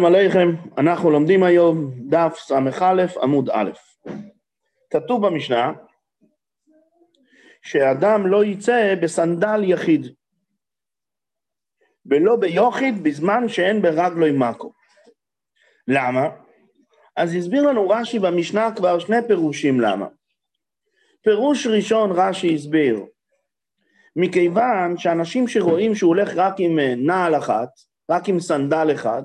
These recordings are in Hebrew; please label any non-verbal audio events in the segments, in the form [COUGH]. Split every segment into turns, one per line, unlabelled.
עליכם, אנחנו לומדים היום דף ס"א עמוד א'. כתוב במשנה שאדם לא יצא בסנדל יחיד, ולא ביוחיד בזמן שאין ברגלוי מקו. למה? אז הסביר לנו רש"י במשנה כבר שני פירושים למה. פירוש ראשון רש"י הסביר, מכיוון שאנשים שרואים שהוא הולך רק עם נעל אחת, רק עם סנדל אחד,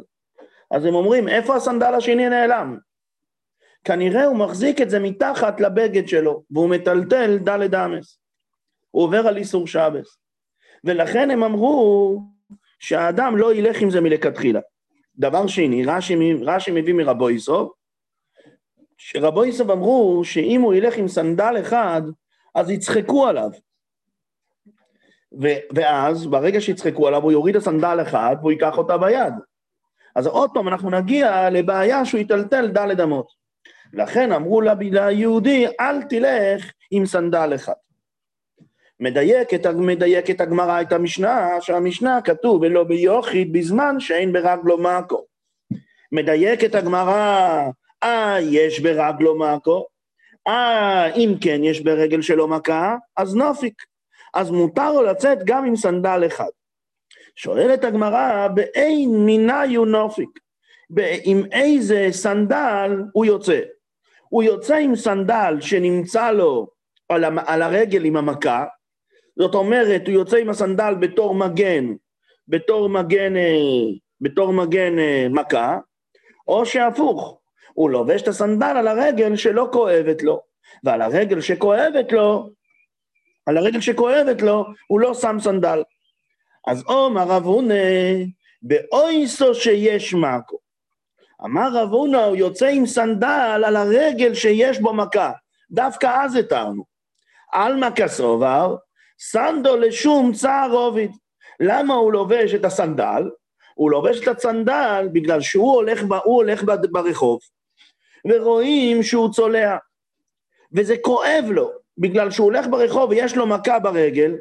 אז הם אומרים, איפה הסנדל השני נעלם? כנראה הוא מחזיק את זה מתחת לבגד שלו, והוא מטלטל דלת אמס. הוא עובר על איסור שבס. ולכן הם אמרו שהאדם לא ילך עם זה מלכתחילה. דבר שני, רש"י, רש"י מביא מרבו איסוב, שרבו איסוב אמרו שאם הוא ילך עם סנדל אחד, אז יצחקו עליו. ו- ואז, ברגע שיצחקו עליו, הוא יוריד הסנדל אחד והוא ייקח אותה ביד. אז עוד פעם אנחנו נגיע לבעיה שהוא יטלטל דלת אמות. לכן אמרו ליהודי, אל תלך עם סנדל אחד. מדייקת, מדייקת הגמרא את המשנה, שהמשנה כתוב ולא ביוחיד בזמן שאין ברגלו מאקו. מדייקת הגמרא, אה, יש ברגלו מאקו, אה, אם כן יש ברגל שלו מכה, אז נפיק. אז מותר לו לצאת גם עם סנדל אחד. שואלת הגמרא, בהי מינייהו נפיק? עם איזה סנדל הוא יוצא? הוא יוצא עם סנדל שנמצא לו על, על הרגל עם המכה, זאת אומרת, הוא יוצא עם הסנדל בתור מגן, בתור מגן, אה, בתור מגן אה, מכה, או שהפוך, הוא לובש את הסנדל על הרגל שלא כואבת לו, ועל הרגל שכואבת לו, על הרגל שכואבת לו, הוא לא שם סנדל. אז עומר רב הונא, באויסו שיש מקו. אמר רב הונא, הוא יוצא עם סנדל על הרגל שיש בו מכה. דווקא אז התרנו. עלמא כסובר, סנדו לשום צער עוביד. למה הוא לובש את הסנדל? הוא לובש את הסנדל בגלל שהוא הולך, ב, הולך ברחוב, ורואים שהוא צולע. וזה כואב לו, בגלל שהוא הולך ברחוב ויש לו מכה ברגל,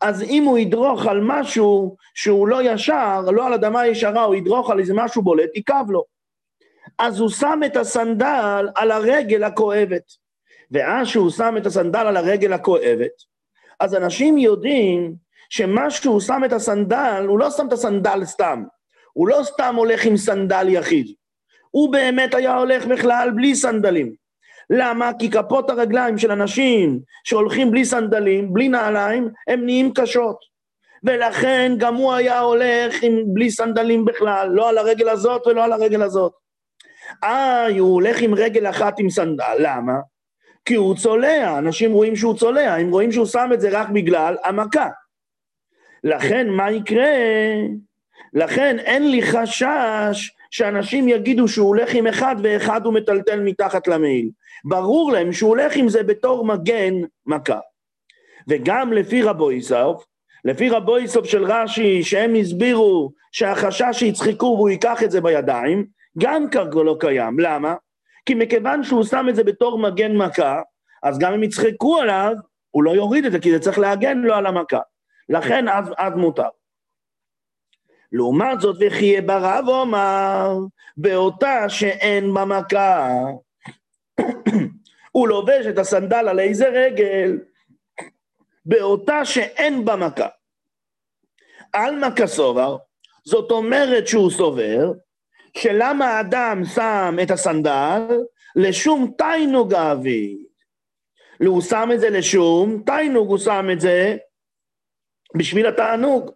אז אם הוא ידרוך על משהו שהוא לא ישר, לא על אדמה ישרה, הוא ידרוך על איזה משהו בולט, יכאב לו. אז הוא שם את הסנדל על הרגל הכואבת. ואז שהוא שם את הסנדל על הרגל הכואבת, אז אנשים יודעים שמה שהוא שם את הסנדל, הוא לא שם את הסנדל סתם. הוא לא סתם הולך עם סנדל יחיד. הוא באמת היה הולך בכלל בלי סנדלים. למה? כי כפות הרגליים של אנשים שהולכים בלי סנדלים, בלי נעליים, הם נהיים קשות. ולכן גם הוא היה הולך עם, בלי סנדלים בכלל, לא על הרגל הזאת ולא על הרגל הזאת. אה, הוא הולך עם רגל אחת עם סנדל, למה? כי הוא צולע, אנשים רואים שהוא צולע, הם רואים שהוא שם את זה רק בגלל המכה. לכן, מה יקרה? לכן אין לי חשש שאנשים יגידו שהוא הולך עם אחד ואחד הוא מטלטל מתחת למעיל. ברור להם שהוא הולך עם זה בתור מגן מכה. וגם לפי רבו איסוף, לפי רבו איסוף של רש"י, שהם הסבירו שהחשש שיצחקו והוא ייקח את זה בידיים, גם כרגע לא קיים. למה? כי מכיוון שהוא שם את זה בתור מגן מכה, אז גם אם יצחקו עליו, הוא לא יוריד את זה, כי זה צריך להגן לו על המכה. לכן אז, אז מותר. לעומת זאת, וכי ברב אומר, באותה שאין במכה, [CLEARS THROAT] הוא לובש את הסנדל על איזה רגל? באותה שאין במכה. על מכה סובר, זאת אומרת שהוא סובר, שלמה האדם שם את הסנדל? לשום תיינוג האביב. הוא שם את זה לשום תיינוג, הוא שם את זה בשביל התענוג.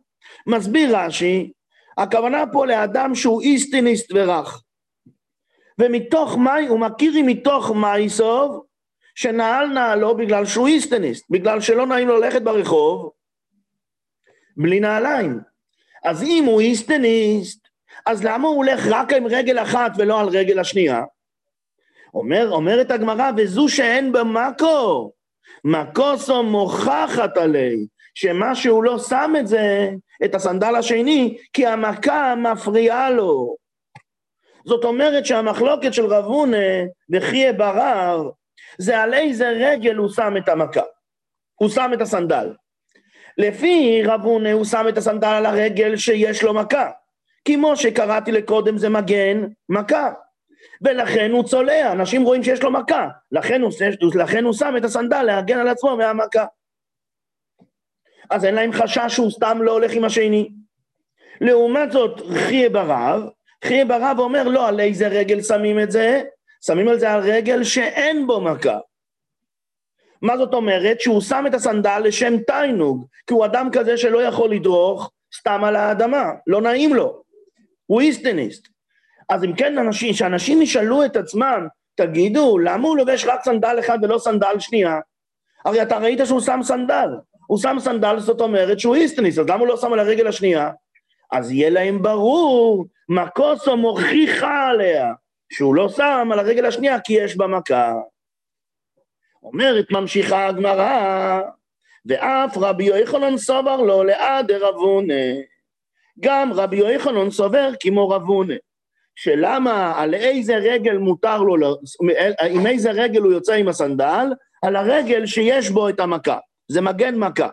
מסביר רש"י, הכוונה פה לאדם שהוא איסטיניסט ורך. ומתוך מאי, הוא מכיר מתוך מייסוב, שנעל נעלו בגלל שהוא איסטניסט, בגלל שלא נעים לו ללכת ברחוב בלי נעליים. אז אם הוא איסטניסט, אז למה הוא הולך רק עם רגל אחת ולא על רגל השנייה? אומר, אומרת הגמרא, וזו שאין במאקו, מקוסו מוכחת עלי, שמה שהוא לא שם את זה, את הסנדל השני, כי המכה מפריעה לו. זאת אומרת שהמחלוקת של רב הונא וחייה ברר, זה על איזה רגל הוא שם את המכה. הוא שם את הסנדל. לפי רב הונא הוא שם את הסנדל על הרגל שיש לו מכה. כמו שקראתי לקודם זה מגן, מכה. ולכן הוא צולע, אנשים רואים שיש לו מכה, לכן הוא, לכן הוא שם את הסנדל להגן על עצמו מהמכה. אז אין להם חשש שהוא סתם לא הולך עם השני. לעומת זאת, חיה ברב, חיה ברב אומר, לא, על איזה רגל שמים את זה? שמים על זה על רגל שאין בו מכה. מה זאת אומרת? שהוא שם את הסנדל לשם תענוג, כי הוא אדם כזה שלא יכול לדרוך סתם על האדמה, לא נעים לו. הוא איסטניס. אז אם כן, אנשים, שאנשים ישאלו את עצמם, תגידו, למה הוא לובש רק סנדל אחד ולא סנדל שנייה? הרי אתה ראית שהוא שם סנדל. הוא שם סנדל, זאת אומרת שהוא איסטניס, אז למה הוא לא שם על הרגל השנייה? אז יהיה להם ברור מכתו מוכיחה עליה, שהוא לא שם על הרגל השנייה כי יש בה מכה. אומרת, ממשיכה הגמרא, ואף רבי יוחנן סובר לו לעד רבונה. גם רבי יוחנן סובר כמו רבונה. שלמה, על איזה רגל מותר לו, עם איזה רגל הוא יוצא עם הסנדל? על הרגל שיש בו את המכה. זה מגן מכה.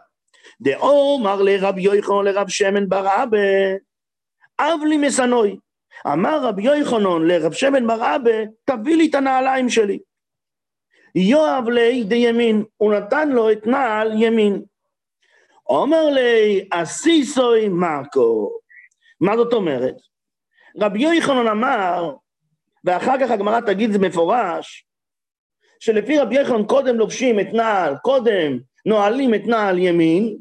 דאומר לרבי יוחנן לרב שמן בר אבא, אב לי מסנוי. אמר רבי יוחנן לרב שמן בר אבא, תביא לי את הנעליים שלי. יואב לי דימין, הוא נתן לו את נעל ימין. אומר לי, אסיסוי מקו. מה זאת אומרת? רבי יוחנן אמר, ואחר כך הגמרא תגיד זה מפורש, שלפי רבי יוחנן קודם לובשים את נעל, קודם נועלים את נעל ימין,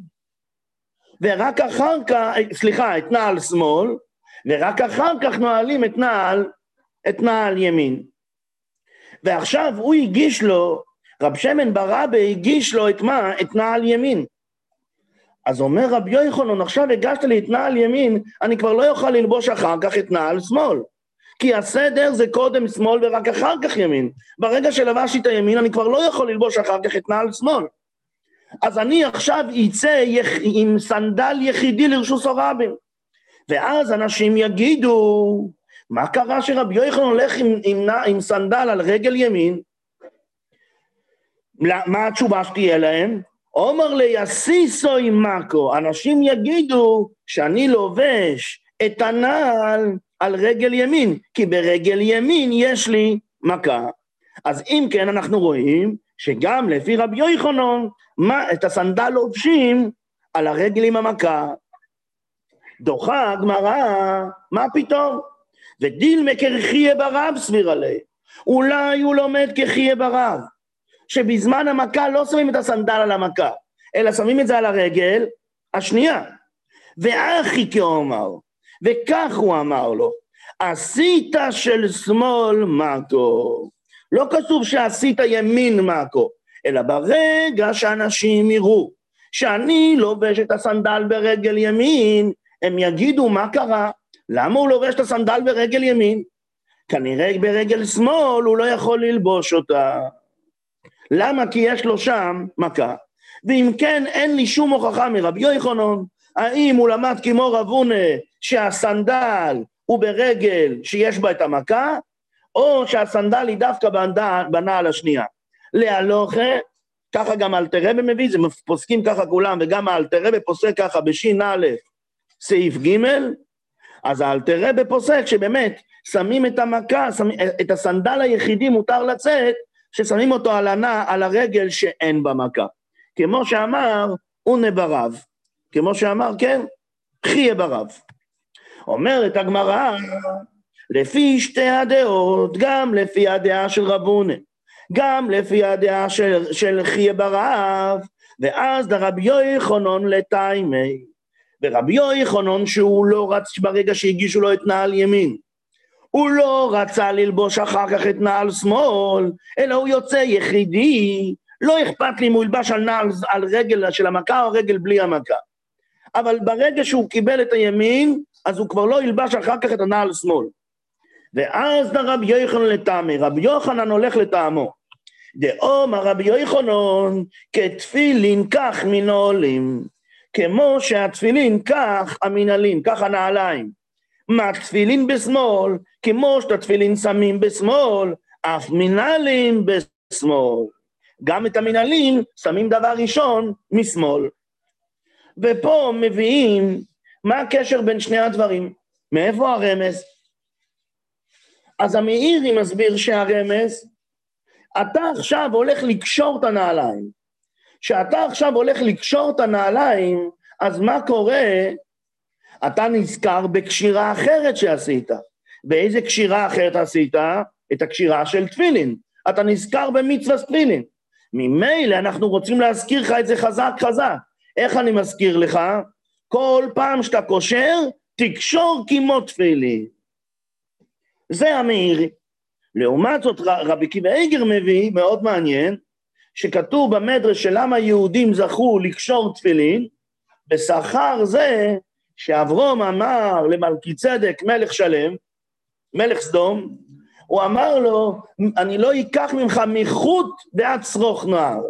ורק אחר כך, סליחה, את נעל שמאל, ורק אחר כך נועלים את נעל, את נעל ימין. ועכשיו הוא הגיש לו, רב שמן ברבה הגיש לו את מה? את נעל ימין. אז אומר רבי יוחנן, עכשיו הגשת לי את נעל ימין, אני כבר לא אוכל ללבוש אחר כך את נעל שמאל. כי הסדר זה קודם שמאל ורק אחר כך ימין. ברגע שלבשתי את הימין, אני כבר לא יכול ללבוש אחר כך את נעל שמאל. אז אני עכשיו אצא יח... עם סנדל יחידי לרשוס הרבים. ואז אנשים יגידו, מה קרה שרבי יוחנן הולך עם, עם, עם סנדל על רגל ימין? מה התשובה שתהיה להם? עומר ליסיסו עם מאקו, אנשים יגידו שאני לובש את הנעל על רגל ימין, כי ברגל ימין יש לי מכה. אז אם כן, אנחנו רואים שגם לפי רבי יוחנן, מה, את הסנדל לובשים על הרגל עם המכה. דוחה הגמרא, מה פתאום? ודילמה כרחיה ברב סביר עליה. אולי הוא לומד כחיה ברב, שבזמן המכה לא שמים את הסנדל על המכה, אלא שמים את זה על הרגל השנייה. ואחי כאומר, וכך הוא אמר לו, עשית של שמאל מקו. לא כתוב שעשית ימין מקו, אלא ברגע שאנשים יראו שאני לובש את הסנדל ברגל ימין, הם יגידו מה קרה, למה הוא לובש את הסנדל ברגל ימין? כנראה ברגל שמאל הוא לא יכול ללבוש אותה. למה? כי יש לו שם מכה. ואם כן, אין לי שום הוכחה מרבי יוחנן, האם הוא למד כמו רב הונא שהסנדל הוא ברגל שיש בה את המכה, או שהסנדל היא דווקא בנעל השנייה. להלוכה, ככה גם אלתרבה מביא, זה פוסקים ככה כולם, וגם האלתרבה פוסק ככה בש"א, סעיף ג', אז האלתרבה פוסק שבאמת שמים את המכה, שמים, את הסנדל היחידי מותר לצאת, ששמים אותו על, הנע, על הרגל שאין בה מכה. כמו שאמר אונה ברב, כמו שאמר, כן, חיה ברב. אומרת הגמרא, לפי שתי הדעות, גם לפי הדעה של רבונה, גם לפי הדעה של, של חיה ברב, ואז דרבי יוחנן לטיימי. ורבי יוחנן שהוא לא רץ ברגע שהגישו לו את נעל ימין. הוא לא רצה ללבוש אחר כך את נעל שמאל, אלא הוא יוצא יחידי, לא אכפת לי אם הוא ילבש על נעל, על רגל של המכה או רגל בלי המכה. אבל ברגע שהוא קיבל את הימין, אז הוא כבר לא ילבש אחר כך את הנעל שמאל. ואז דרבי יוחנן לטעמי, רבי יוחנן הולך לטעמו. דאומר רבי יוחנן כתפילין כך מנעולים, כמו שהתפילין כך המנהלים, כך הנעליים. מה תפילין בשמאל, כמו שאת התפילין שמים בשמאל, אף מנהלים בשמאל. גם את המנהלים שמים דבר ראשון משמאל. ופה מביאים מה הקשר בין שני הדברים. מאיפה הרמז? אז המאירי מסביר שהרמז, אתה עכשיו הולך לקשור את הנעליים. כשאתה עכשיו הולך לקשור את הנעליים, אז מה קורה? אתה נזכר בקשירה אחרת שעשית. באיזה קשירה אחרת עשית? את הקשירה של תפילין. אתה נזכר במצווה תפילין. ממילא אנחנו רוצים להזכיר לך את זה חזק חזק. איך אני מזכיר לך? כל פעם שאתה קושר, תקשור כמו תפילין. זה המאירי. לעומת זאת, רבי קיבא איגר מביא, מאוד מעניין, שכתוב במדרש של למה יהודים זכו לקשור תפילין, בשכר זה שאברום אמר למלכי צדק מלך שלם, מלך סדום, הוא אמר לו, אני לא אקח ממך מיחות ועד שרוך נעל.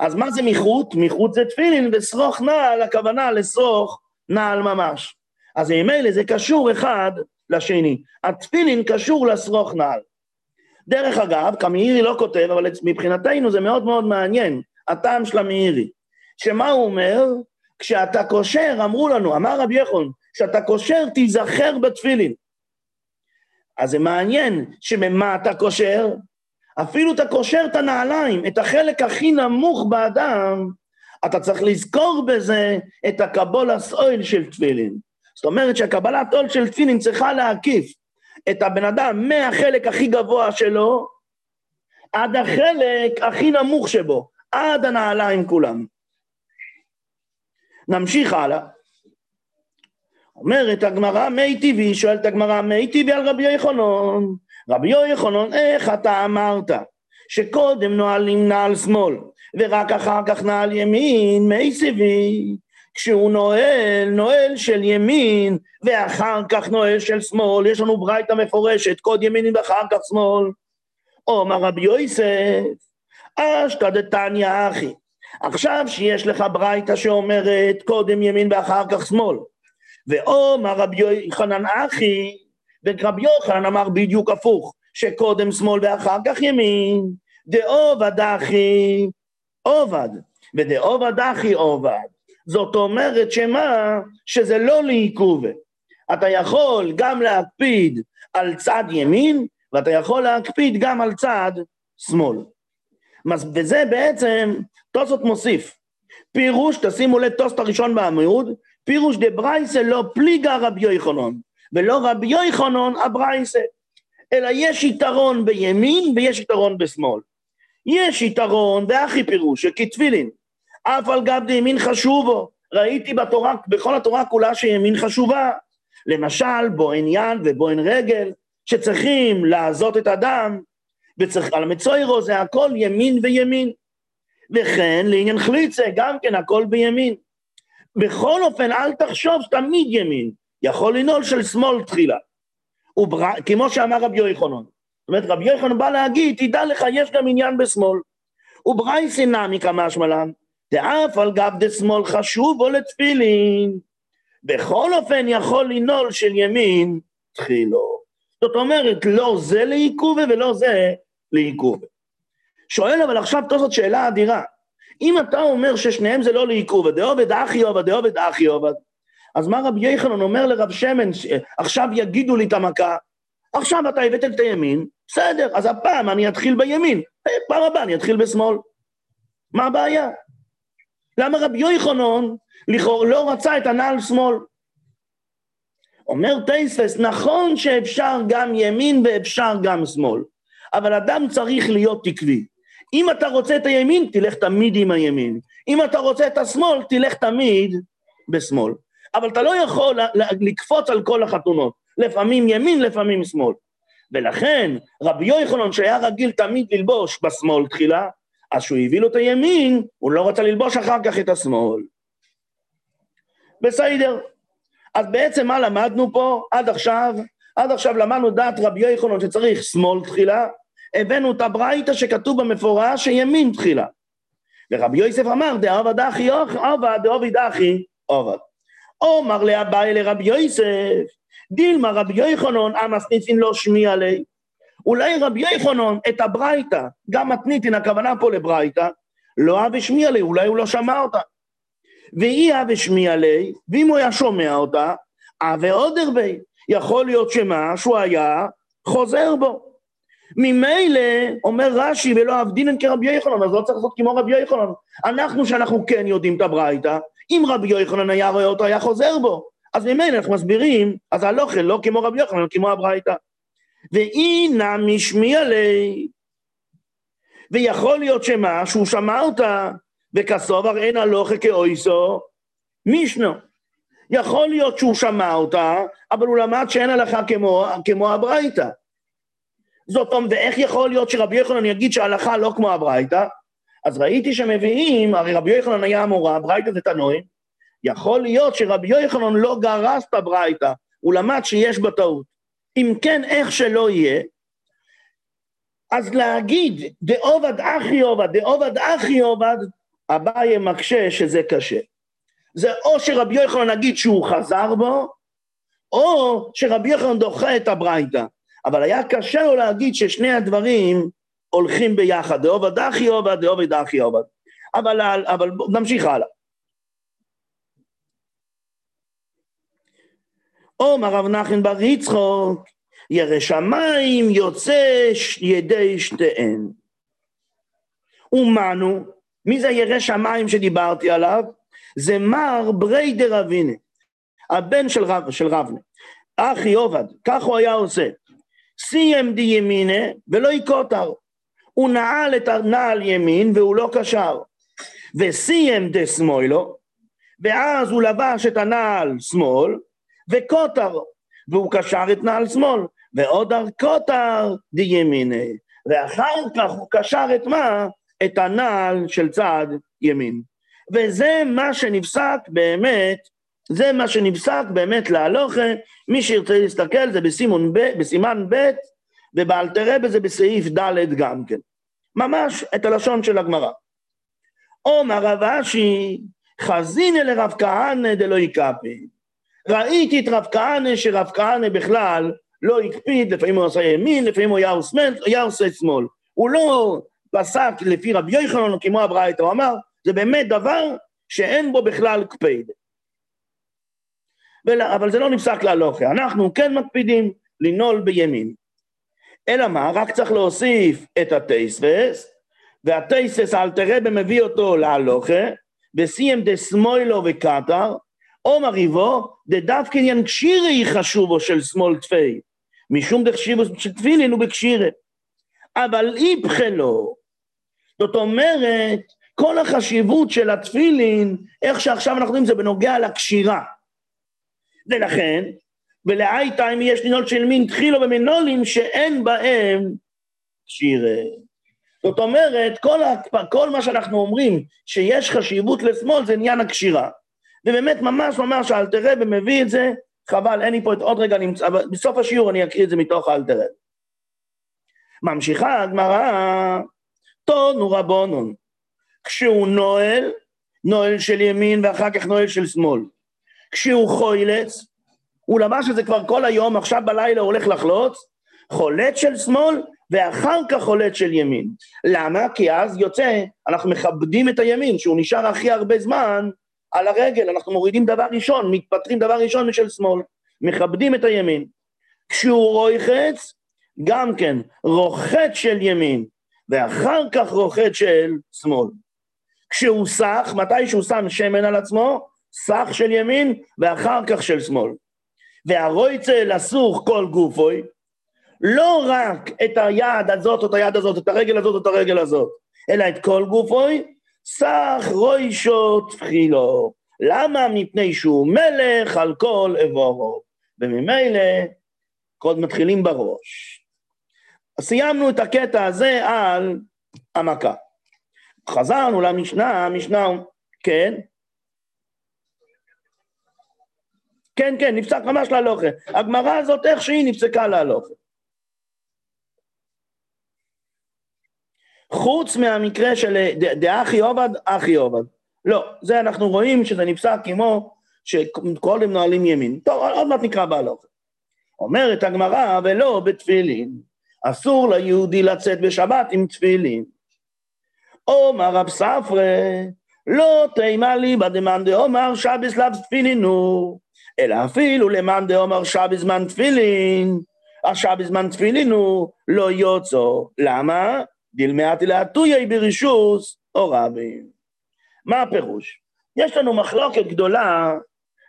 אז מה זה מיחות? מיחות זה תפילין, ושרוך נעל, הכוונה לשרוך נעל ממש. אז ממילא זה קשור אחד לשני. התפילין קשור לשרוך נעל. דרך אגב, כמאירי לא כותב, אבל מבחינתנו זה מאוד מאוד מעניין, הטעם של המאירי. שמה הוא אומר? כשאתה קושר, אמרו לנו, אמר רבי יחון, כשאתה קושר תיזכר בתפילין. אז זה מעניין שממה אתה קושר? אפילו אתה קושר את הנעליים, את החלק הכי נמוך באדם, אתה צריך לזכור בזה את הקבולת אויל של תפילין. זאת אומרת שהקבלת עול של תפילין צריכה להקיף את הבן אדם מהחלק הכי גבוה שלו עד החלק הכי נמוך שבו, עד הנעליים כולם. נמשיך הלאה. אומרת הגמרא מי טבעי, שואלת הגמרא מי טבעי על רבי יחנון. רבי יחנון, איך אתה אמרת שקודם נועלים נעל שמאל ורק אחר כך נעל ימין, מי סיבי? כשהוא נועל, נועל של ימין ואחר כך נועל של שמאל, יש לנו ברייתא מפורשת, קוד ימין ואחר כך שמאל. אומר רבי יוסף, אשתא דתניא אחי. עכשיו שיש לך ברייתא שאומרת קודם ימין ואחר כך שמאל, ואומר רבי יוחנן אחי, ורבי יוחנן אמר בדיוק הפוך, שקודם שמאל ואחר כך ימין, דעובד אחי עובד, ודעובד אחי עובד. זאת אומרת שמה? שזה לא לעיכוב. אתה יכול גם להקפיד על צד ימין, ואתה יכול להקפיד גם על צד שמאל. וזה בעצם, תוספות מוסיף. פירוש, תשימו לב, תוספות הראשון בעמוד, פירוש דברייסה לא פליגה רבי יוחנן, ולא רבי יוחנן הברייסה, אלא יש יתרון בימין ויש יתרון בשמאל. יש יתרון, והכי פירוש, שכתפילין, אף על גב דימין חשובו. ראיתי בתורה, בכל התורה כולה שימין חשובה. למשל, בו עניין ובו אין רגל, שצריכים לעזות את הדם, וצריך, על מצוירו זה הכל ימין וימין. וכן לעניין חליצה, גם כן הכל בימין. בכל אופן, אל תחשוב שתמיד ימין, יכול לנעול של שמאל תחילה. ובר... כמו שאמר רבי יוחנן. זאת אומרת, רבי יוחנן בא להגיד, תדע לך, יש גם עניין בשמאל. וברייסי נמי כמשמע לן, דאף על גב דשמאל חשוב או לתפילין. בכל אופן יכול לנעול של ימין תחילו. זאת אומרת, לא זה לעיכובה ולא זה לעיכובה. שואל אבל עכשיו תוספות שאלה אדירה. אם אתה אומר ששניהם זה לא לעיכובה, דעובד אחי עובד, דעובד אחי עובד, אז מה רבי יחנון אומר לרב שמן, עכשיו יגידו לי את המכה, עכשיו אתה הבאת את הימין, בסדר, אז הפעם אני אתחיל בימין, פעם הבאה אני אתחיל בשמאל. מה הבעיה? למה רבי לכאורה לא רצה את הנעל שמאל? אומר טייספס, נכון שאפשר גם ימין ואפשר גם שמאל, אבל אדם צריך להיות תקווי. אם אתה רוצה את הימין, תלך תמיד עם הימין. אם אתה רוצה את השמאל, תלך תמיד בשמאל. אבל אתה לא יכול לקפוץ על כל החתונות. לפעמים ימין, לפעמים שמאל. ולכן רבי יוחנן, שהיה רגיל תמיד ללבוש בשמאל תחילה, אז כשהוא הביא לו את הימין, הוא לא רצה ללבוש אחר כך את השמאל. בסדר. אז בעצם מה למדנו פה עד עכשיו? עד עכשיו למדנו דעת רבי יוחנן שצריך שמאל תחילה, הבאנו את הברייתא שכתוב במפורש שימין תחילה. ורבי יוסף אמר, דעבד אחי עבד, דעבד אחי עבד. אומר לאביי לרבי יוסף, דילמה רבי יוחנן אמס ניסין לא שמיע לי. אולי רבי יוחנן את הברייתא, גם מתניתין, הכוונה פה לברייתא, לא אהב השמיע לי, אולי הוא לא שמע אותה. ואי אהב השמיע לי, ואם הוא היה שומע אותה, אה ועוד הרבה, יכול להיות שמה? שהוא היה חוזר בו. ממילא, אומר רש"י, ולא אבדינן כרבי יוחנן, אז לא צריך לעשות כמו רבי יוחנן. אנחנו, שאנחנו כן יודעים את הברייתא, אם רבי יוחנן היה רואה אותו, היה חוזר בו. אז ממילא אנחנו מסבירים, אז הלוכל לא כמו רבי יוחנן, כמו הברייתא. ואי נא משמיע לי. ויכול להיות שמה, שהוא שמע אותה, וכסובר אין הלוכה כאויסו, מישנו. יכול להיות שהוא שמע אותה, אבל הוא למד שאין הלכה כמו, כמו הברייתא. זאת אומרת, ואיך יכול להיות שרבי יוחנן יגיד שההלכה לא כמו הברייתא? אז ראיתי שמביאים, הרי רבי יוחנן היה המורה, ברייתא זה תנועים, יכול להיות שרבי יוחנן לא גרס את הברייתא, הוא למד שיש בה טעות. אם כן, איך שלא יהיה, אז להגיד דעובד אחי עובד, דעובד אחי עובד, אביי מקשה שזה קשה. זה או שרבי יוחנן נגיד שהוא חזר בו, או שרבי יוחנן דוחה את הברייתא. אבל היה קשה לו להגיד ששני הדברים הולכים ביחד, דעובד אחי עובד, דעובד אחי עובד. אבל, אבל נמשיך הלאה. אומר רב נחמן בר יצחוק, ירא שמיים יוצא ידי שתיהן. ומנו, מי זה ירא שמיים שדיברתי עליו? זה מר ברי דרבינה, הבן של, רב, של רבנה. אחי עובד, כך הוא היה עושה. סיים די ימינה ולא יקוטר. הוא נעל את הנעל ימין והוא לא קשר. וסיים דה שמאלו, ואז הוא לבש את הנעל שמאל, וקוטר, והוא קשר את נעל שמאל, ועוד ארכוטר די ימינה, ואחר כך הוא קשר את מה? את הנעל של צד ימין. וזה מה שנפסק באמת, זה מה שנפסק באמת להלוכה, מי שירצה להסתכל זה בסימון ב, בסימן ב', ובאלתר רבי זה בסעיף ד' גם כן. ממש את הלשון של הגמרא. עומר רב אשי, חזינא לרב כהנא דלא יקפי. ראיתי את רב כהנא, שרב כהנא בכלל לא הקפיד, לפעמים הוא עושה ימין, לפעמים הוא היה עושה שמאל. הוא לא פסק לפי רבי יוחנן כמו הברייתא, הוא אמר, זה באמת דבר שאין בו בכלל קפיד. אבל זה לא נפסק להלוכה, אנחנו כן מקפידים לנעול בימין. אלא מה? רק צריך להוסיף את הטייספס, והטייספס אלתרבה מביא אותו להלוכה, וסיים דה סמוילו וקטר, או מריבו, דדווקא עניין קשירי חשובו של שמאל תפי, משום דחשיבו של תפילין הוא בקשירה. אבל איפכלו, זאת אומרת, כל החשיבות של התפילין, איך שעכשיו אנחנו יודעים, זה בנוגע לקשירה. ולכן, ולאייתא אם יש נינות של מין תחילו ומנולים שאין בהם קשירה. זאת אומרת, כל, כל מה שאנחנו אומרים שיש חשיבות לשמאל זה עניין הקשירה. ובאמת ממש ממש האלתרבה מביא את זה, חבל, אין לי פה את עוד רגע, נמצא, אבל בסוף השיעור אני אקריא את זה מתוך האלתרבה. ממשיכה הגמרא, טונו רבונון, כשהוא נועל, נועל של ימין ואחר כך נועל של שמאל. כשהוא חוילץ, הוא לבש את זה כבר כל היום, עכשיו בלילה הוא הולך לחלוץ, חולץ של שמאל ואחר כך חולץ של ימין. למה? כי אז יוצא, אנחנו מכבדים את הימין, שהוא נשאר הכי הרבה זמן על הרגל, אנחנו מורידים דבר ראשון, מתפטרים דבר ראשון משל שמאל, מכבדים את הימין. כשהוא רוחץ, גם כן, רוחץ של ימין, ואחר כך רוחץ של שמאל. כשהוא סח, מתי שהוא שם שמן על עצמו, סח של ימין ואחר כך של שמאל. והרויצה לסוך כל גופוי, לא רק את היד הזאת או את היד הזאת, את הרגל הזאת או את הרגל הזאת, אלא את כל גופוי, סך רוישו תפחילו. למה? מפני שהוא מלך על כל אבורו. וממילא, עוד מתחילים בראש. סיימנו את הקטע הזה על המכה. חזרנו למשנה, המשנה, כן? כן, כן, נפסק ממש להלוכה. הגמרא הזאת, איך שהיא נפסקה להלוכה. חוץ מהמקרה של דאחי עובד, אחי עובד. לא, זה אנחנו רואים שזה נפסק כמו הם נועלים ימין. טוב, עוד מעט נקרא בהלוכה. אומרת הגמרא, ולא בתפילין. אסור ליהודי לצאת בשבת עם תפילין. אומר רב ספרא, לא תימא ליבא דמאן דאמר שבס לאו תפילינו. אלא אפילו למאן דאמר שעה בזמן תפילין, השעה בזמן תפילין הוא לא יוצא. למה? דילמאתי להטויי ברישוס או רבים. מה הפירוש? יש לנו מחלוקת גדולה,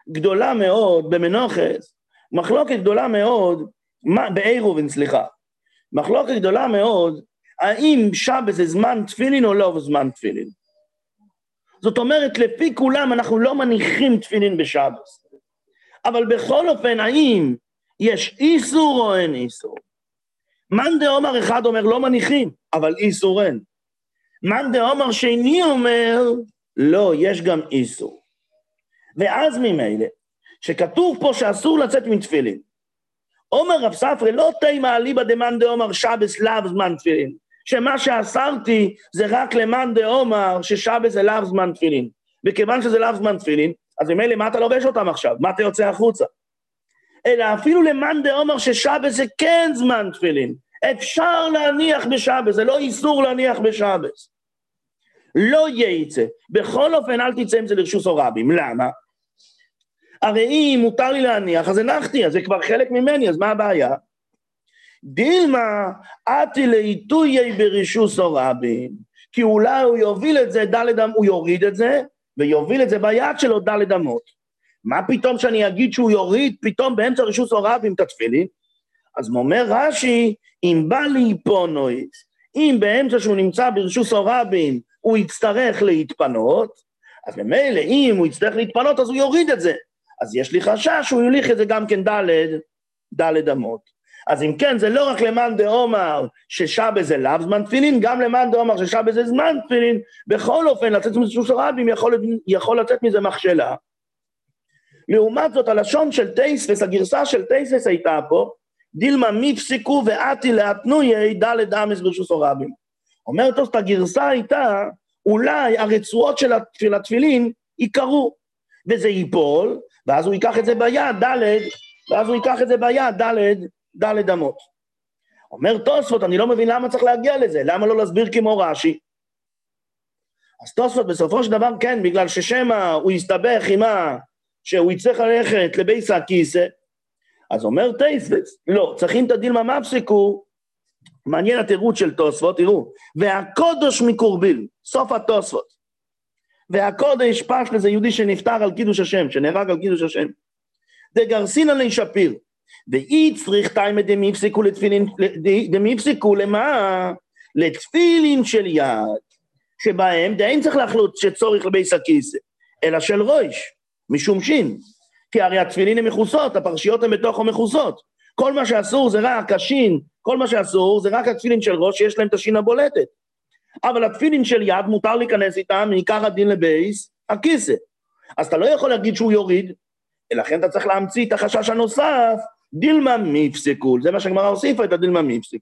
גדולה מאוד במנוחס, מחלוקת גדולה מאוד, בעירובין, סליחה, מחלוקת גדולה מאוד, האם שבת זה זמן תפילין או לא זמן תפילין. זאת אומרת, לפי כולם אנחנו לא מניחים תפילין בשבת. אבל בכל אופן, האם יש איסור או אין איסור? מאן דאמר אחד אומר לא מניחים, אבל איסור אין. מאן דאמר שני אומר, לא, יש גם איסור. ואז ממילא, שכתוב פה שאסור לצאת מתפילין, אומר רב ספרי, לא תימא אליבא דמאן דאמר שבס לאו זמן תפילין, שמה שאסרתי זה רק למאן דאמר ששבס זה לאו זמן תפילין. וכיוון שזה לאו זמן תפילין, אז ממילא מה אתה לובש אותם עכשיו? מה אתה יוצא החוצה? אלא אפילו למאן דאמר ששבס זה כן זמן תפילין. אפשר להניח בשבס, זה לא איסור להניח בשבס. לא יצא. בכל אופן, אל תצא עם זה לרשוס או. למה? הרי אם מותר לי להניח, אז הנחתי, אז זה כבר חלק ממני, אז מה הבעיה? דילמה, אתי לעיתויי ברשוס או רבים. כי אולי הוא יוביל את זה, דלת אמות, הוא יוריד את זה, ויוביל את זה ביד שלו דלת אמות. מה פתאום שאני אגיד שהוא יוריד פתאום באמצע רשוס או רבים את התפילין? אז אומר רש"י, אם בא לי פונויס, אם באמצע שהוא נמצא ברשוס או רבים, הוא יצטרך להתפנות, אז ממילא אם הוא יצטרך להתפנות אז הוא יוריד את זה. אז יש לי חשש שהוא יוליך את זה גם כן ד' ד' אמות. אז אם כן, זה לא רק למאן דאומר ששבה זה לאו זמן תפילין, גם למאן דאומר ששבה זה זמן תפילין, בכל אופן, לצאת מזה ברשות הרבים יכול, יכול לצאת מזה מכשלה. לעומת זאת, הלשון של תוספות, הגרסה של תוספות הייתה פה, דילמא מפסקי ואתי לאתויי ד' אמות ברשות הרבים. אומר תוספות, הגרסה הייתה, אולי הרצועות של התפילין ייקרעו, וזה ייפול, ואז הוא ייקח את זה ביד, ד', ואז הוא ייקח את זה ביד, ד', ד' אמות. אומר תוספות, אני לא מבין למה צריך להגיע לזה, למה לא להסביר כמו רש"י? אז תוספות בסופו של דבר כן, בגלל ששמא הוא יסתבך עם מה שהוא יצטרך ללכת לבייס הכיסא, אז אומר טייספס, לא, צריכים את הדילמה מפסיקו, מעניין התירוץ של תוספות, תראו, והקודש מקורביל, סוף התוספות. והקודש פש לזה יהודי שנפטר על קידוש השם, שנהרג על קידוש השם. דגרסינא לי שפיר, ואי צריך תיימא דמיפסיקו לתפילין, דמיפסיקו למה? לתפילין של יד, שבהם דאין צריך להחלוט שצורך לבייס הכיסא, אלא של רויש, משום שין. כי הרי התפילין הן מכוסות, הפרשיות הן בתוך המכוסות. כל מה שאסור זה רק השין, כל מה שאסור זה רק התפילין של ראש שיש להם את השין הבולטת. אבל התפילין של יד מותר להיכנס איתם מעיקר הדין לבייס, הכיסא. אז אתה לא יכול להגיד שהוא יוריד, ולכן אתה צריך להמציא את החשש הנוסף, דילמה מפסקול, זה מה שהגמרא הוסיפה את הדילמה מפסקול.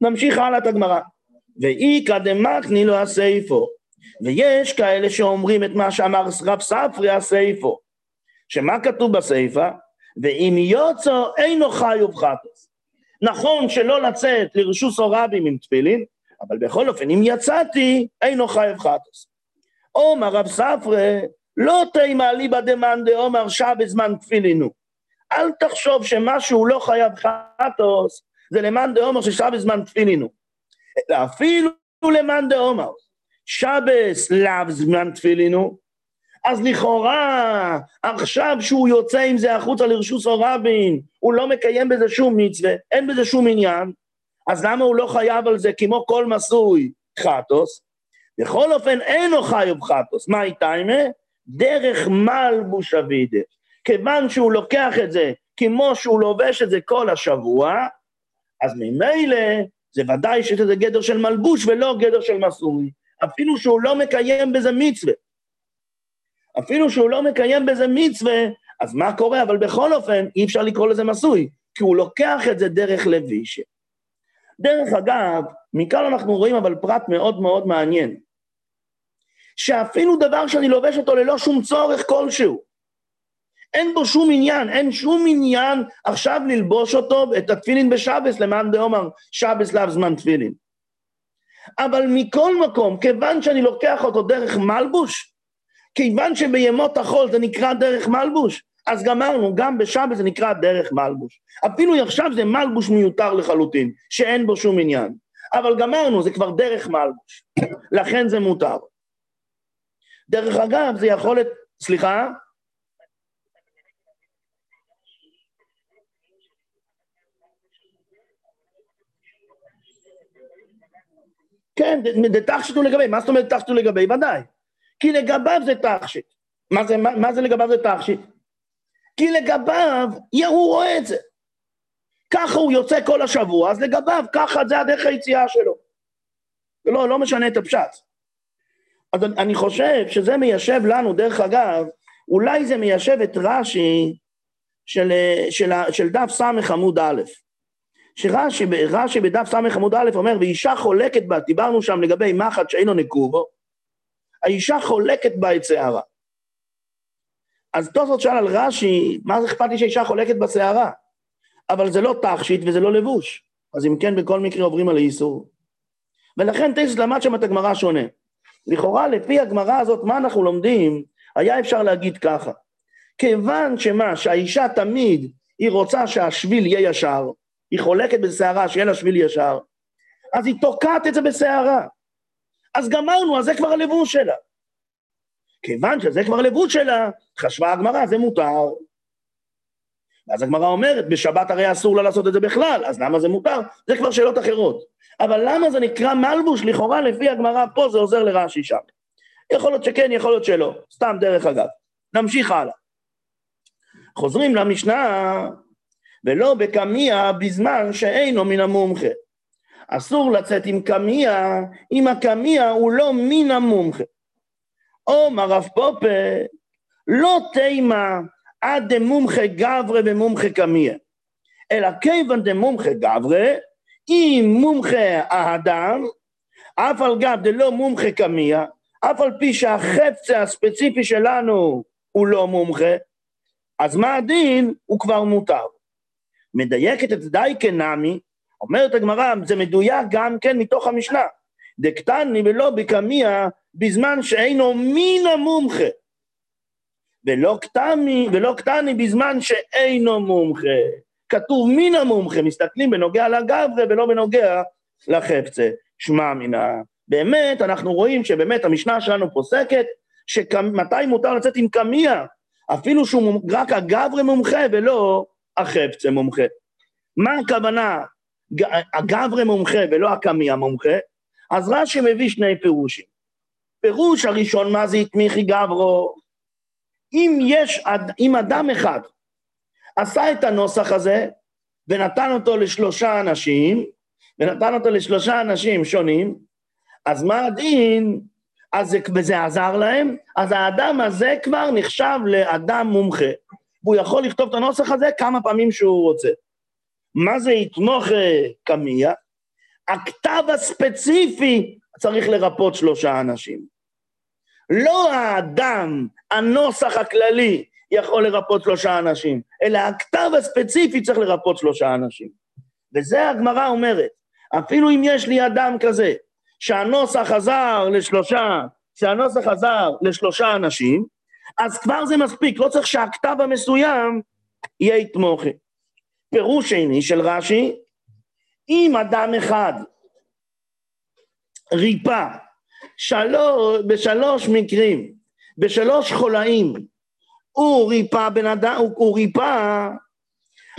נמשיך הלאה את הגמרא. ואיכא דמקני לו הסייפו, ויש כאלה שאומרים את מה שאמר רב ספרי הסייפו, שמה כתוב בסייפה? ואם יוצא אינו חי ובחטוס. נכון שלא לצאת לרשוס או רבים עם תפילין, אבל בכל אופן, אם יצאתי, אינו חייב חטוס. עומר רב ספרי, לא תימא ליבא דמאן דעומר שעה בזמן תפילינו. אל תחשוב שמשהו לא חייב חטוס, זה למאן דעומר ששעה בזמן תפילינו. אפילו למאן דעומר, שבס לאו זמן תפילינו, אז לכאורה, עכשיו שהוא יוצא עם זה החוצה לרשוס או רבין, הוא לא מקיים בזה שום מצווה, אין בזה שום עניין, אז למה הוא לא חייב על זה כמו כל מסוי חטוס? בכל אופן אינו חייב חטוס, מה איתה אימה? דרך מלבוש אבידה. כיוון שהוא לוקח את זה כמו שהוא לובש את זה כל השבוע, אז ממילא זה ודאי שיש לזה גדר של מלבוש ולא גדר של מסוי, אפילו שהוא לא מקיים בזה מצווה. אפילו שהוא לא מקיים בזה מצווה, אז מה קורה? אבל בכל אופן, אי אפשר לקרוא לזה מסוי, כי הוא לוקח את זה דרך לווישה. דרך אגב, מכאן אנחנו רואים אבל פרט מאוד מאוד מעניין, שאפילו דבר שאני לובש אותו ללא שום צורך כלשהו, אין בו שום עניין, אין שום עניין עכשיו ללבוש אותו, את התפילין בשבס, למען דאמר שבס לאו זמן תפילין. אבל מכל מקום, כיוון שאני לוקח אותו דרך מלבוש, כיוון שבימות החול זה נקרא דרך מלבוש, אז גמרנו, גם בשבת זה נקרא דרך מלבוש. אפילו עכשיו זה מלבוש מיותר לחלוטין, שאין בו שום עניין. אבל גמרנו, זה כבר דרך מלבוש, לכן זה מותר. דרך אגב, זה יכול סליחה? כן, דתכשיט הוא לגבי, מה זאת אומרת תכשיט הוא לגבי? ודאי. כי לגביו זה תכשיט. מה מה, מה זה לגביו זה תכשיט? כי לגביו, הוא רואה את זה. ככה הוא יוצא כל השבוע, אז לגביו, ככה זה הדרך היציאה שלו. לא, לא משנה את הפשט. אז אני חושב שזה מיישב לנו, דרך אגב, אולי זה מיישב את רש"י של, של, של, של דף ס עמוד א'. שרש"י רש"י בדף ס עמוד א' אומר, ואישה חולקת בה, דיברנו שם לגבי מחט שאינו נקובו, האישה חולקת בה את שערה. אז תוספות שאל על רש"י, מה זה אכפת לי שהאישה חולקת בשערה? אבל זה לא תכשיט וזה לא לבוש. אז אם כן, בכל מקרה עוברים על האיסור. ולכן טייסט למד שם את הגמרא שונה. לכאורה, לפי הגמרא הזאת, מה אנחנו לומדים? היה אפשר להגיד ככה. כיוון שמה, שהאישה תמיד, היא רוצה שהשביל יהיה ישר, היא חולקת בשערה שיהיה לה שביל ישר, אז היא תוקעת את זה בשערה. אז גמרנו, אז זה כבר הלבוש שלה. כיוון שזה כבר לבוש שלה, חשבה הגמרא, זה מותר. ואז הגמרא אומרת, בשבת הרי אסור לה לעשות את זה בכלל, אז למה זה מותר? זה כבר שאלות אחרות. אבל למה זה נקרא מלבוש? לכאורה, לפי הגמרא פה זה עוזר לרש"י שם. יכול להיות שכן, יכול להיות שלא. סתם דרך אגב. נמשיך הלאה. חוזרים למשנה, ולא בקמיע בזמן שאינו מן המומחה. אסור לצאת עם קמיע, אם הקמיע הוא לא מן המומחה. אומר רב פופה, לא תימה עד דמומחה גברה ומומחה קמיה, אלא כיוון דמומחה גברה, אם מומחה האדם, אף על גב דלא מומחה קמיה, אף על פי שהחפצה הספציפי שלנו הוא לא מומחה, אז מה הדין? הוא כבר מותר. מדייקת את די כנמי, אומרת הגמרא, זה מדויק גם כן מתוך המשנה. דקטני ולא בקמיה בזמן שאינו מן המומחה. ולא קטני, ולא קטני בזמן שאינו מומחה. כתוב מן המומחה, מסתכלים בנוגע לגברה ולא בנוגע לחפצה. שמע מינה. באמת, אנחנו רואים שבאמת המשנה שלנו פוסקת, שמתי מותר לצאת עם קמיע, אפילו שהוא רק הגברה מומחה ולא החפצה מומחה. מה הכוונה הגברה מומחה ולא הקמיע מומחה? אז רש"י מביא שני פירושים. פירוש הראשון, מה זה התמיכי גברו? אם יש, אם אדם אחד עשה את הנוסח הזה ונתן אותו לשלושה אנשים, ונתן אותו לשלושה אנשים שונים, אז מה הדין? אז זה, וזה עזר להם, אז האדם הזה כבר נחשב לאדם מומחה. והוא יכול לכתוב את הנוסח הזה כמה פעמים שהוא רוצה. מה זה יתמוך אה, קמיע? הכתב הספציפי צריך לרפות שלושה אנשים. לא האדם, הנוסח הכללי, יכול לרפות שלושה אנשים, אלא הכתב הספציפי צריך לרפות שלושה אנשים. וזה הגמרא אומרת, אפילו אם יש לי אדם כזה, שהנוסח עזר לשלושה, שהנוסח עזר לשלושה אנשים, אז כבר זה מספיק, לא צריך שהכתב המסוים יהיה יתמוכי. פירוש שני של רש"י, אם אדם אחד ריפא שלוש, בשלוש מקרים, בשלוש חולאים, הוא ריפא בן אדם, הוא, הוא ריפא,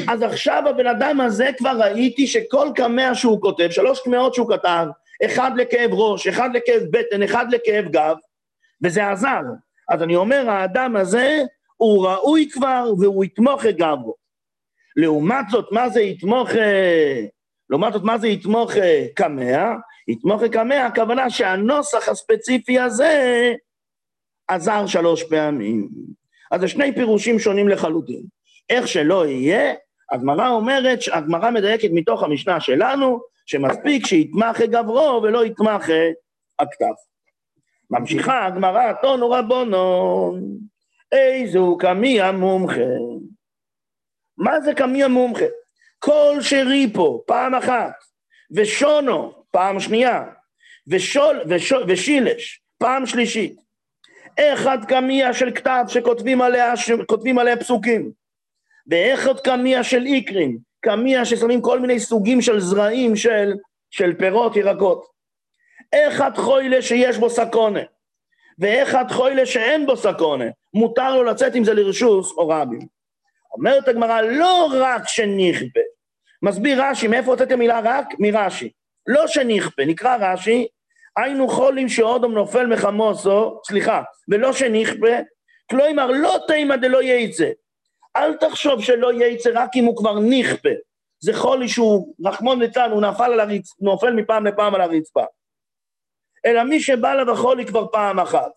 אז עכשיו הבן אדם הזה כבר ראיתי שכל קמע שהוא כותב, שלוש קמעות שהוא כתב, אחד לכאב ראש, אחד לכאב בטן, אחד לכאב גב, וזה עזר. אז אני אומר, האדם הזה, הוא ראוי כבר והוא יתמוך את גבו. לעומת זאת, מה זה יתמוך, לעומת זאת, מה זה יתמוך קמע? יתמוך יקמע, הכוונה שהנוסח הספציפי הזה עזר שלוש פעמים. אז זה שני פירושים שונים לחלוטין. איך שלא יהיה, הגמרא אומרת, הגמרא מדייקת מתוך המשנה שלנו, שמספיק שיתמח גברו ולא יתמח הכתב. ממשיכה הגמרא, תונו רבונו, איזו קמי המומחה. מה זה קמי המומחה? כל שריפו פעם אחת, ושונו פעם שנייה, ושול, ושול, ושילש, פעם שלישית. אחד קמיה של כתב שכותבים עליה, שכותבים עליה פסוקים, ואחד קמיה של איקרים, קמיה ששמים כל מיני סוגים של זרעים של, של פירות, ירקות. אחד חוילה שיש בו סקונה, ואחד חוילה שאין בו סקונה, מותר לו לצאת עם זה לרשוס או רבים. אומרת הגמרא, לא רק שנכפה, מסביר רש"י, מאיפה הוצאת המילה רק? מרש"י. לא שנכפה, נקרא רש"י, היינו חולים שאודום נופל מחמוסו, סליחה, ולא שנכפה, כלומר לא תימא דלא יצא. אל תחשוב שלא יצא רק אם הוא כבר נכפה. זה חולי שהוא, רחמון ליצן, הוא נפל, על הרצ... נופל מפעם לפעם על הרצפה. אלא מי שבא לה בחולי כבר פעם אחת.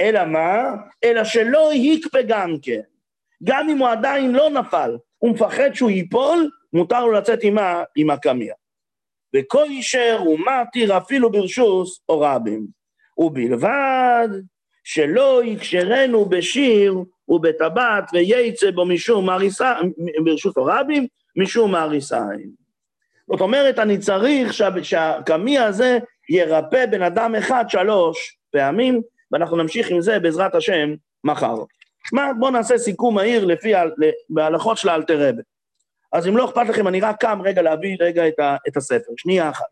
אלא מה? אלא שלא יקפה גם כן. גם אם הוא עדיין לא נפל, הוא מפחד שהוא ייפול, מותר לו לצאת עמה עם הקמיה. וכל אישר הוא מתיר אפילו ברשוס או רבים. ובלבד שלא יקשרנו בשיר ובטבעת וייצא בו משום הריסה, ברשות או רבים, משום ההריסיים. זאת אומרת, אני צריך שה, שהקמי הזה ירפא בן אדם אחד שלוש פעמים, ואנחנו נמשיך עם זה בעזרת השם מחר. מה, בואו נעשה סיכום מהיר לפי, בהלכות של האלתר רבה. אז אם לא אכפת לכם, אני רק קם רגע להביא רגע את, ה, את הספר. שנייה אחת.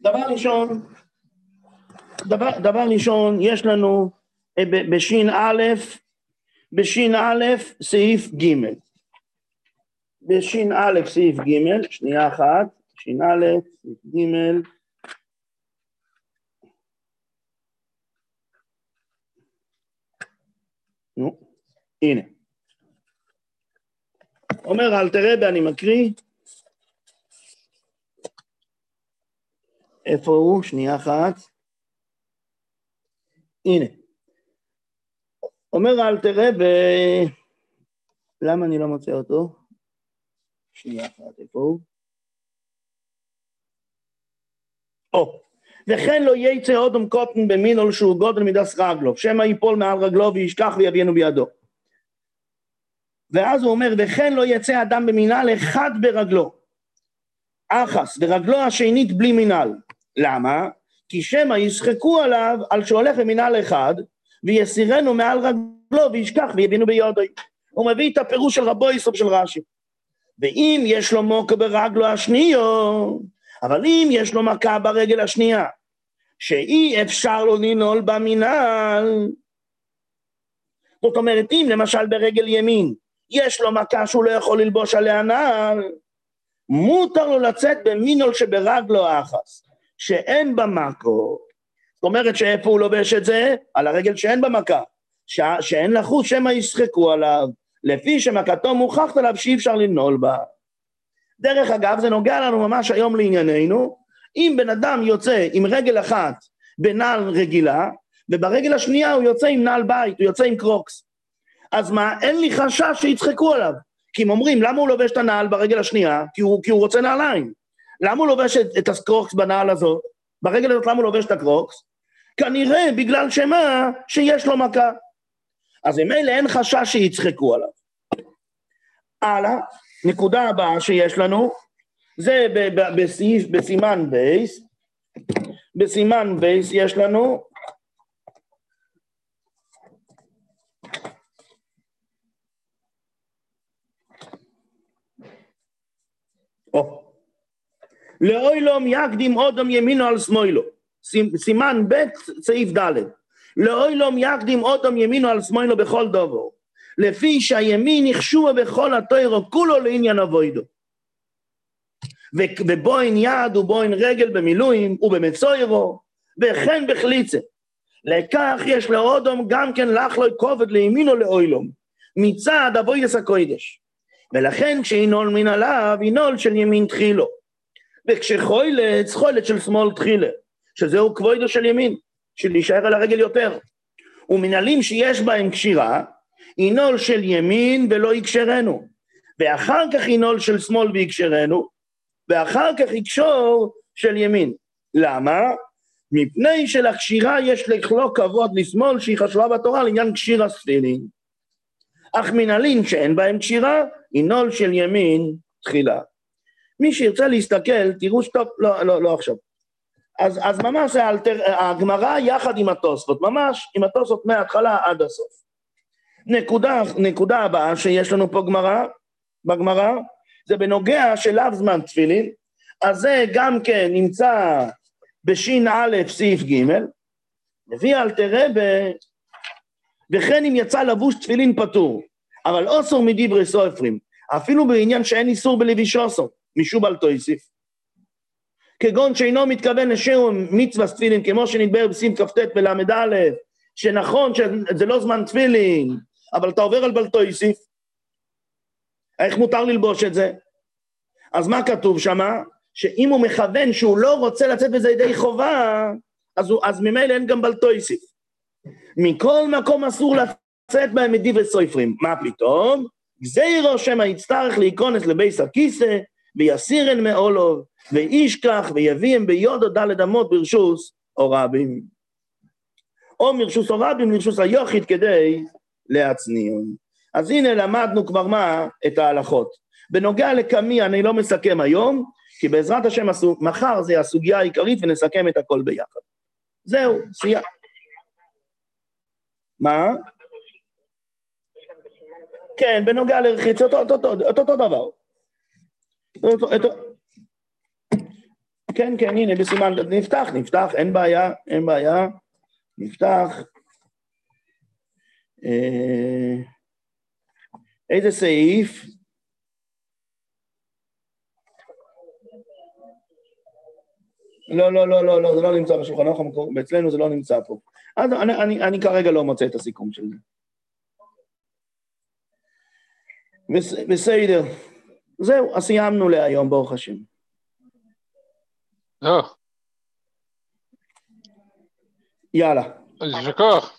דבר ראשון, דבר, דבר ראשון, יש לנו בש"א, בש"א סעיף ג', בש"א סעיף ג', שנייה אחת, ש"א סעיף ג', נו, הנה. אומר אלתרבה, אני מקריא, איפה הוא? שנייה אחת. הנה. אומר אלתר רבה, למה אני לא מוצא אותו? שנייה אחת, איפה הוא? או, וכן לא יצא אודם קוטן במינול שהוא גודל מידס רגלו, שמא ייפול מעל רגלו וישכח ויבינו בידו. ואז הוא אומר, וכן לא יצא אדם במנהל אחד ברגלו, אחס, ורגלו השנית בלי מנהל. למה? כי שמא ישחקו עליו על שהולך במנהל אחד, ויסירנו מעל רגלו וישכח ויבינו ביודוי. הוא מביא את הפירוש של רבו יסוף של רש"י. ואם יש לו מוקה ברגלו השניו, אבל אם יש לו מכה ברגל השנייה, שאי אפשר לו לנעול במנהל, זאת אומרת, אם למשל ברגל ימין יש לו מכה שהוא לא יכול ללבוש עליה נעל, מותר לו לצאת במינול שברגלו האחס. שאין בה מקו. זאת אומרת שאיפה הוא לובש את זה? על הרגל שאין בה מכה. ש... שאין לחוץ שמא ישחקו עליו, לפי שמכתו מוכחת עליו שאי אפשר לנעול בה. דרך אגב, זה נוגע לנו ממש היום לענייננו, אם בן אדם יוצא עם רגל אחת בנעל רגילה, וברגל השנייה הוא יוצא עם נעל בית, הוא יוצא עם קרוקס. אז מה, אין לי חשש שיצחקו עליו. כי הם אומרים, למה הוא לובש את הנעל ברגל השנייה? כי הוא, כי הוא רוצה נעליים. למה הוא לובש את, את הקרוקס בנעל הזאת? ברגל הזאת למה הוא לובש את הקרוקס? כנראה בגלל שמה? שיש לו מכה. אז ממילא אין חשש שיצחקו עליו. הלאה, נקודה הבאה שיש לנו, זה בסעיף, בסימן ב', בסימן ב' יש לנו או, לאוילום יקדים אודם ימינו על שמאלו. סימן ב', סעיף ד'. לאוילום יקדים אודם ימינו על שמאלו בכל דובו. לפי שהימין יחשובה בכל התוירו כולו לעניין אבוידו. ובוין יד ובוין רגל במילואים ובמצוירו, וכן בחליצה. לכך יש לאודום גם כן לחלוי כובד לימינו לאוילום, מצד אבוידס הקוידש. ולכן כשינול מן עליו, ינול של ימין תחילו. וכשחוילץ, חוילץ של שמאל תחילה, שזהו כבודו של ימין, של להישאר על הרגל יותר. ומנהלים שיש בהם קשירה, ינול של ימין ולא יקשרנו. ואחר כך ינול של שמאל ויקשרנו, ואחר כך יקשור של ימין. למה? מפני שלקשירה יש לכלוא כבוד לשמאל שהיא חשובה בתורה לעניין קשיר הספילין. אך מנהלין שאין בהם קשירה, הנעול של ימין תחילה. מי שירצה להסתכל, תראו שטוב, לא, לא, לא עכשיו. אז, אז ממש האלתר, הגמרא יחד עם התוספות, ממש עם התוספות מההתחלה עד הסוף. נקודה, נקודה הבאה שיש לנו פה גמרא, בגמרא, זה של לאו זמן תפילין, אז זה גם כן נמצא בש"א סעיף ג', מביא אלתר רבה, וכן אם יצא לבוש תפילין פטור, אבל אוסור מדברי סופרים, אפילו בעניין שאין איסור בלביש אוסור, משום אל תוסיף. כגון שאינו מתכוון לשיר מצווה תפילין, כמו שנתבהר בסעיף כ"ט בל"א, שנכון שזה לא זמן תפילין, אבל אתה עובר על בלטויסיף, איך מותר ללבוש את זה? אז מה כתוב שמה? שאם הוא מכוון שהוא לא רוצה לצאת בזה ידי חובה, אז, הוא, אז ממילא אין גם בלטויסיף. מכל מקום אסור לצאת בהם מדברי סופרים. מה פתאום? גזירו שמא יצטרך להיכנס לבייס הכיסא, ויסירן מעולוב, וישכח, ויביאם ביודו דלת אמות ברשוס או רבים. או מרשוס או רבים לרשוס היוחיד כדי להצניעון. אז הנה למדנו כבר מה? את ההלכות. בנוגע לקמי אני לא מסכם היום, כי בעזרת השם מחר זה הסוגיה העיקרית ונסכם את הכל ביחד. זהו, סייע. מה? כן, בנוגע אותו, אותו דבר. כן, כן, הנה, בסימן, נפתח, נפתח, אין בעיה, אין בעיה, נפתח. אה, איזה סעיף? לא, לא, לא, לא, לא, זה לא נמצא בשולחן ערוך המקור, ואצלנו זה לא נמצא פה. אז אני, אני, אני כרגע לא מוצא את הסיכום של זה. בסדר. זהו, אז סיימנו להיום, ברוך השם.
Ah.
Oh
Yara. D'accord.